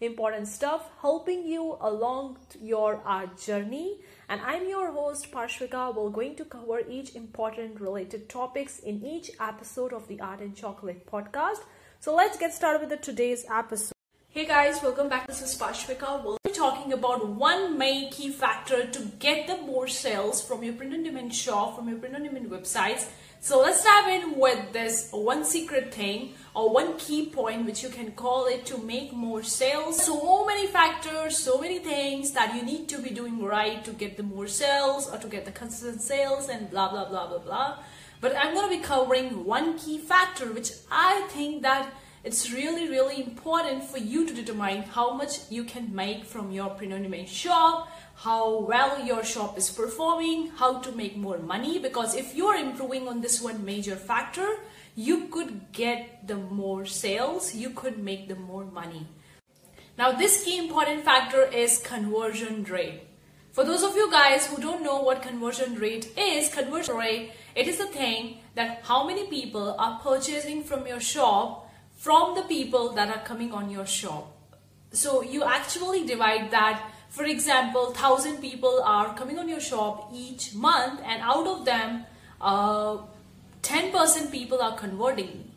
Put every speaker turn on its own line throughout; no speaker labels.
important stuff, helping you along your art journey. And I'm your host Parshvika. We're going to cover each important related topics in each episode of the Art and Chocolate podcast. So let's get started with the today's episode. Hey guys, welcome back. This is Pashvika. We'll be talking about one main key factor to get the more sales from your print on demand shop, from your print on demand websites. So let's dive in with this one secret thing or one key point which you can call it to make more sales. So many factors, so many things that you need to be doing right to get the more sales or to get the consistent sales and blah blah blah blah blah. But I'm going to be covering one key factor which I think that it's really really important for you to determine how much you can make from your print-on-demand shop how well your shop is performing how to make more money because if you're improving on this one major factor you could get the more sales you could make the more money. Now this key important factor is conversion rate. For those of you guys who don't know what conversion rate is conversion rate it is the thing that how many people are purchasing from your shop from the people that are coming on your shop. So you actually divide that. For example, 1000 people are coming on your shop each month, and out of them, uh, 10% people are converting.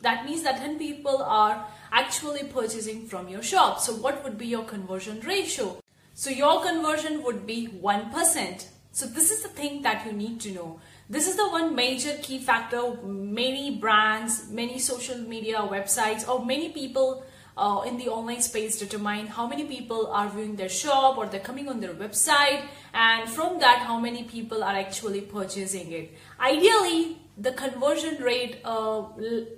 That means that 10 people are actually purchasing from your shop. So, what would be your conversion ratio? So, your conversion would be 1%. So, this is the thing that you need to know. This is the one major key factor many brands, many social media websites, or many people uh, in the online space determine how many people are viewing their shop or they're coming on their website, and from that, how many people are actually purchasing it. Ideally, the conversion rate uh,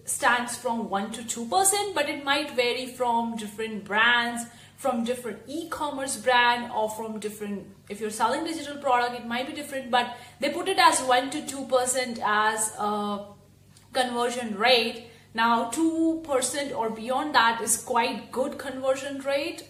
stands from 1 to 2%, but it might vary from different brands from different e-commerce brand or from different if you're selling digital product it might be different but they put it as 1 to 2% as a conversion rate. Now 2% or beyond that is quite good conversion rate.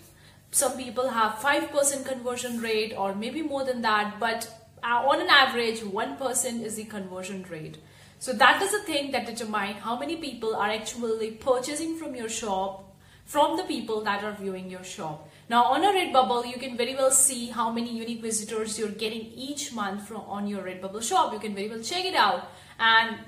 Some people have 5% conversion rate or maybe more than that but uh, on an average 1% is the conversion rate. So that is the thing that determine how many people are actually purchasing from your shop from the people that are viewing your shop. Now on a Redbubble, you can very well see how many unique visitors you're getting each month from on your Redbubble shop. You can very well check it out. And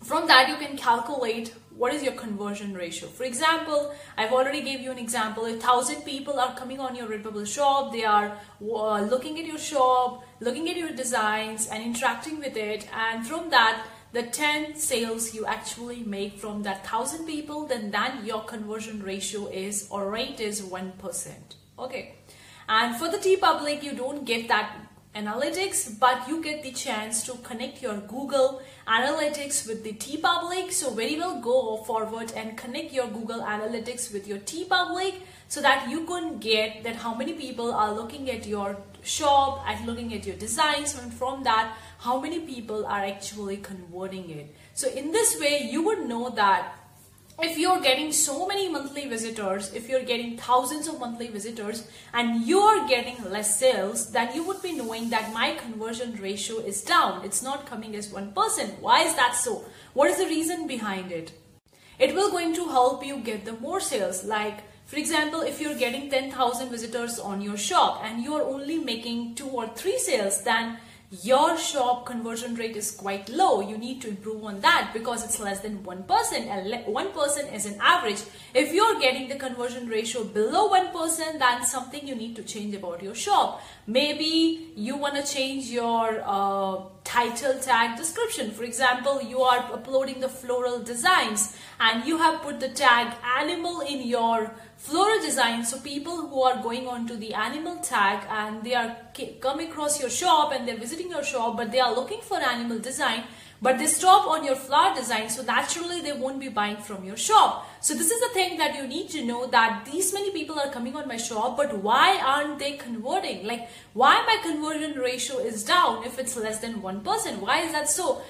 from that, you can calculate what is your conversion ratio. For example, I've already gave you an example. A 1,000 people are coming on your Redbubble shop, they are uh, looking at your shop, looking at your designs and interacting with it. And from that, the 10 sales you actually make from that 1000 people then then your conversion ratio is or rate is 1% okay. And for the TeePublic, you don't get that analytics but you get the chance to connect your Google Analytics with the TeePublic so very well go forward and connect your Google Analytics with your TeePublic so that you can get that how many people are looking at your shop and looking at your designs and from that how many people are actually converting it. So in this way, you would know that if you're getting so many monthly visitors, if you're getting thousands of monthly visitors and you're getting less sales, then you would be knowing that my conversion ratio is down. It's not coming as 1%. person. Why is that so? What is the reason behind it? It will going to help you get the more sales. Like, for example, if you're getting 10,000 visitors on your shop and you're only making two or three sales, then your shop conversion rate is quite low. You need to improve on that because it's less than 1% and 1% is an average. If you're getting the conversion ratio below 1%, then something you need to change about your shop. Maybe you want to change your uh, title tag description. For example, you are uploading the floral designs and you have put the tag animal in your floral design so people who are going on to the animal tag and they are come across your shop and they're visiting your shop but they are looking for animal design but they stop on your flower design so naturally they won't be buying from your shop. So this is the thing that you need to know that these many people are coming on my shop but why aren't they converting? Like why my conversion ratio is down if it's less than 1% why is that so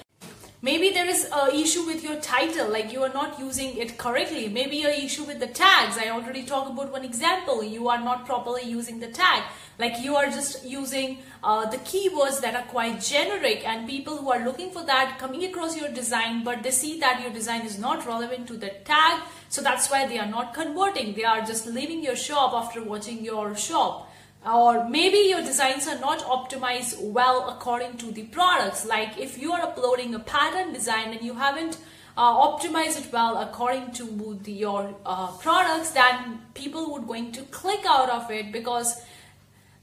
maybe there is a issue with your title like you are not using it correctly. Maybe a issue with the tags. I already talked about one example. You are not properly using the tag. Like you are just using uh, the keywords that are quite generic and people who are looking for that coming across your design but they see that your design is not relevant to the tag. So that's why they are not converting. They are just leaving your shop after watching your shop or maybe your designs are not optimized well according to the products like if you are uploading a pattern design and you haven't uh, optimize it well according to the, your uh, products then people would going to click out of it because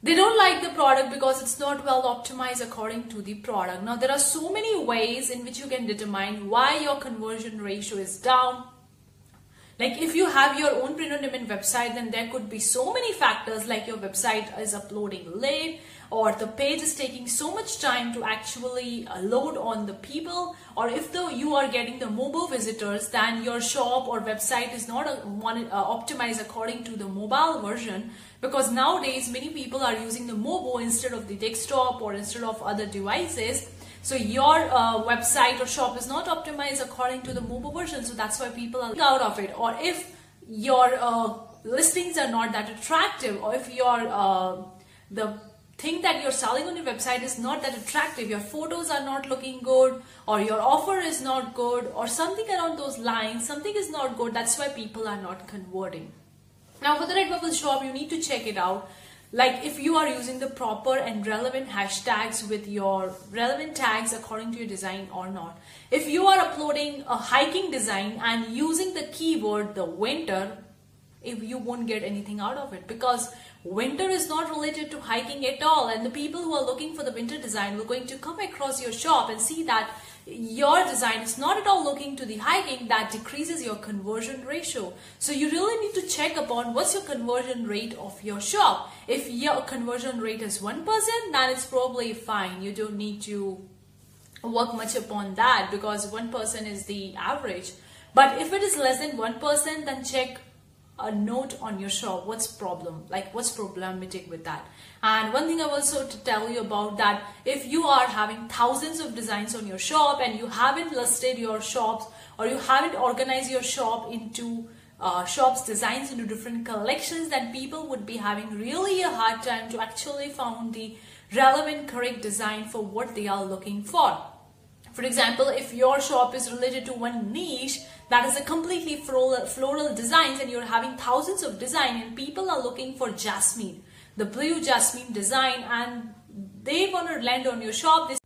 they don't like the product because it's not well optimized according to the product. Now, there are so many ways in which you can determine why your conversion ratio is down. Like if you have your own print on demand website, then there could be so many factors like your website is uploading late or the page is taking so much time to actually uh, load on the people or if the you are getting the mobile visitors then your shop or website is not a, one, uh, optimized according to the mobile version. Because nowadays many people are using the mobile instead of the desktop or instead of other devices so your uh, website or shop is not optimized according to the mobile version so that's why people are out of it or if your uh, listings are not that attractive or if your uh, the thing that you're selling on your website is not that attractive, your photos are not looking good, or your offer is not good, or something around those lines, something is not good, that's why people are not converting. Now for the Redbubble shop, you need to check it out. Like if you are using the proper and relevant hashtags with your relevant tags according to your design or not. If you are uploading a hiking design and using the keyword the winter, if you won't get anything out of it because winter is not related to hiking at all and the people who are looking for the winter design will going to come across your shop and see that your design is not at all looking to the hiking that decreases your conversion ratio. So you really need to check upon what's your conversion rate of your shop. If your conversion rate is 1% then it's probably fine. You don't need to work much upon that because 1% is the average. But if it is less than 1% then check a note on your shop what's problem? Like what's problematic with that? And one thing i also to tell you about that if you are having thousands of designs on your shop and you haven't listed your shops or you haven't organized your shop into uh, shops designs into different collections then people would be having really a hard time to actually find the relevant correct design for what they are looking for for example, if your shop is related to one niche that is a completely floral, floral designs and you're having thousands of design and people are looking for jasmine, the blue jasmine design and they want to land on your shop. They,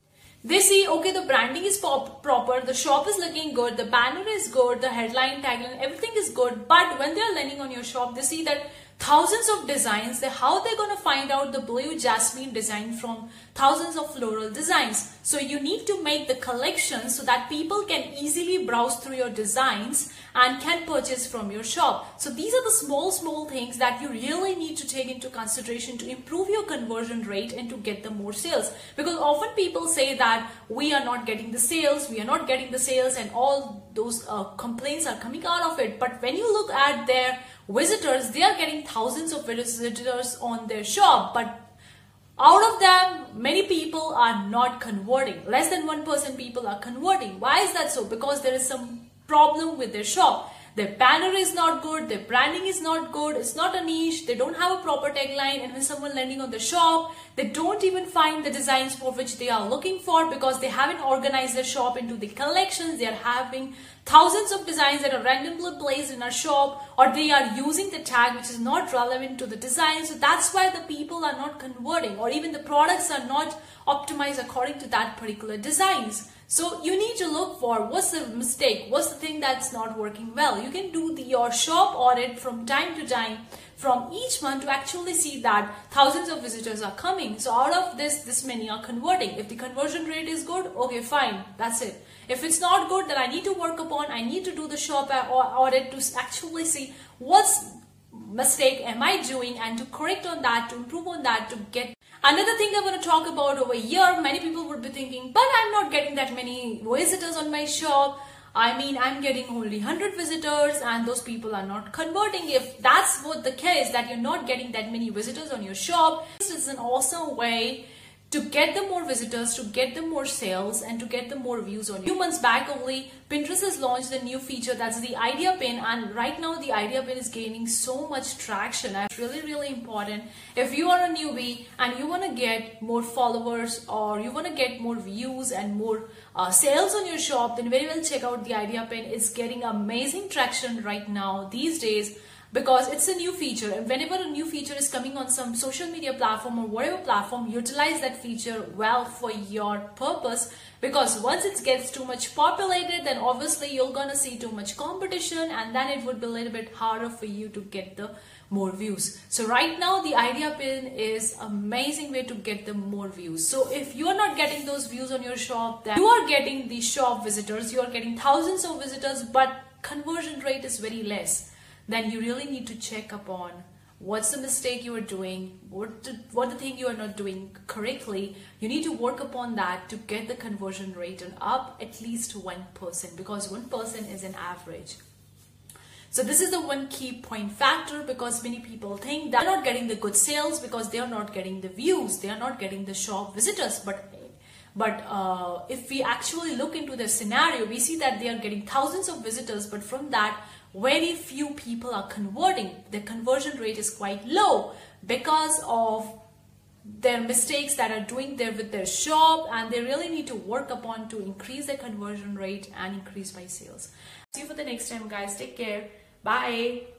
they see, okay, the branding is pop, proper, the shop is looking good, the banner is good, the headline, tagline, everything is good. But when they're landing on your shop, they see that thousands of designs how they're going to find out the blue jasmine design from thousands of floral designs so you need to make the collection so that people can easily browse through your designs and can purchase from your shop. So these are the small small things that you really need to take into consideration to improve your conversion rate and to get the more sales. Because often people say that we are not getting the sales we are not getting the sales and all those uh, complaints are coming out of it. But when you look at their visitors, they are getting thousands of visitors on their shop, but out of them, many people are not converting. Less than 1% people are converting. Why is that so? Because there is some problem with their shop. Their banner is not good, their branding is not good, it's not a niche, they don't have a proper tagline and when someone landing on the shop, they don't even find the designs for which they are looking for because they haven't organized their shop into the collections, they are having thousands of designs that are randomly placed in our shop or they are using the tag which is not relevant to the design. So that's why the people are not converting or even the products are not optimized according to that particular designs. So you need to look for what's the mistake, what's the thing that's not working well. You can do the, your shop audit from time to time from each month to actually see that thousands of visitors are coming. So out of this, this many are converting. If the conversion rate is good, okay, fine, that's it. If it's not good, then I need to work upon, I need to do the shop audit to actually see what's mistake am I doing and to correct on that, to improve on that, to get Another thing I want to talk about over here, many people would be thinking, but I'm not getting that many visitors on my shop. I mean, I'm getting only 100 visitors and those people are not converting. If that's what the case, that you're not getting that many visitors on your shop, this is an awesome way to get the more visitors, to get the more sales, and to get the more views on. A few months back only, Pinterest has launched a new feature that's the idea pin, and right now the idea pin is gaining so much traction. It's really, really important. If you are a newbie and you want to get more followers or you want to get more views and more uh, sales on your shop, then very well check out the idea pin. It's getting amazing traction right now these days because it's a new feature. And whenever a new feature is coming on some social media platform or whatever platform utilize that feature well for your purpose. Because once it gets too much populated then obviously you're gonna see too much competition and then it would be a little bit harder for you to get the more views. So right now the idea pin is amazing way to get the more views. So if you are not getting those views on your shop then you are getting the shop visitors you are getting thousands of visitors but conversion rate is very less then you really need to check upon what's the mistake you are doing, what the, what the thing you are not doing correctly. You need to work upon that to get the conversion rate and up at least 1% because 1% is an average. So this is the one key point factor because many people think they're not getting the good sales because they are not getting the views, they are not getting the shop visitors. But but uh, if we actually look into the scenario, we see that they are getting thousands of visitors, but from that very few people are converting. The conversion rate is quite low because of their mistakes that are doing there with their shop and they really need to work upon to increase their conversion rate and increase my sales. See you for the next time guys. Take care. Bye.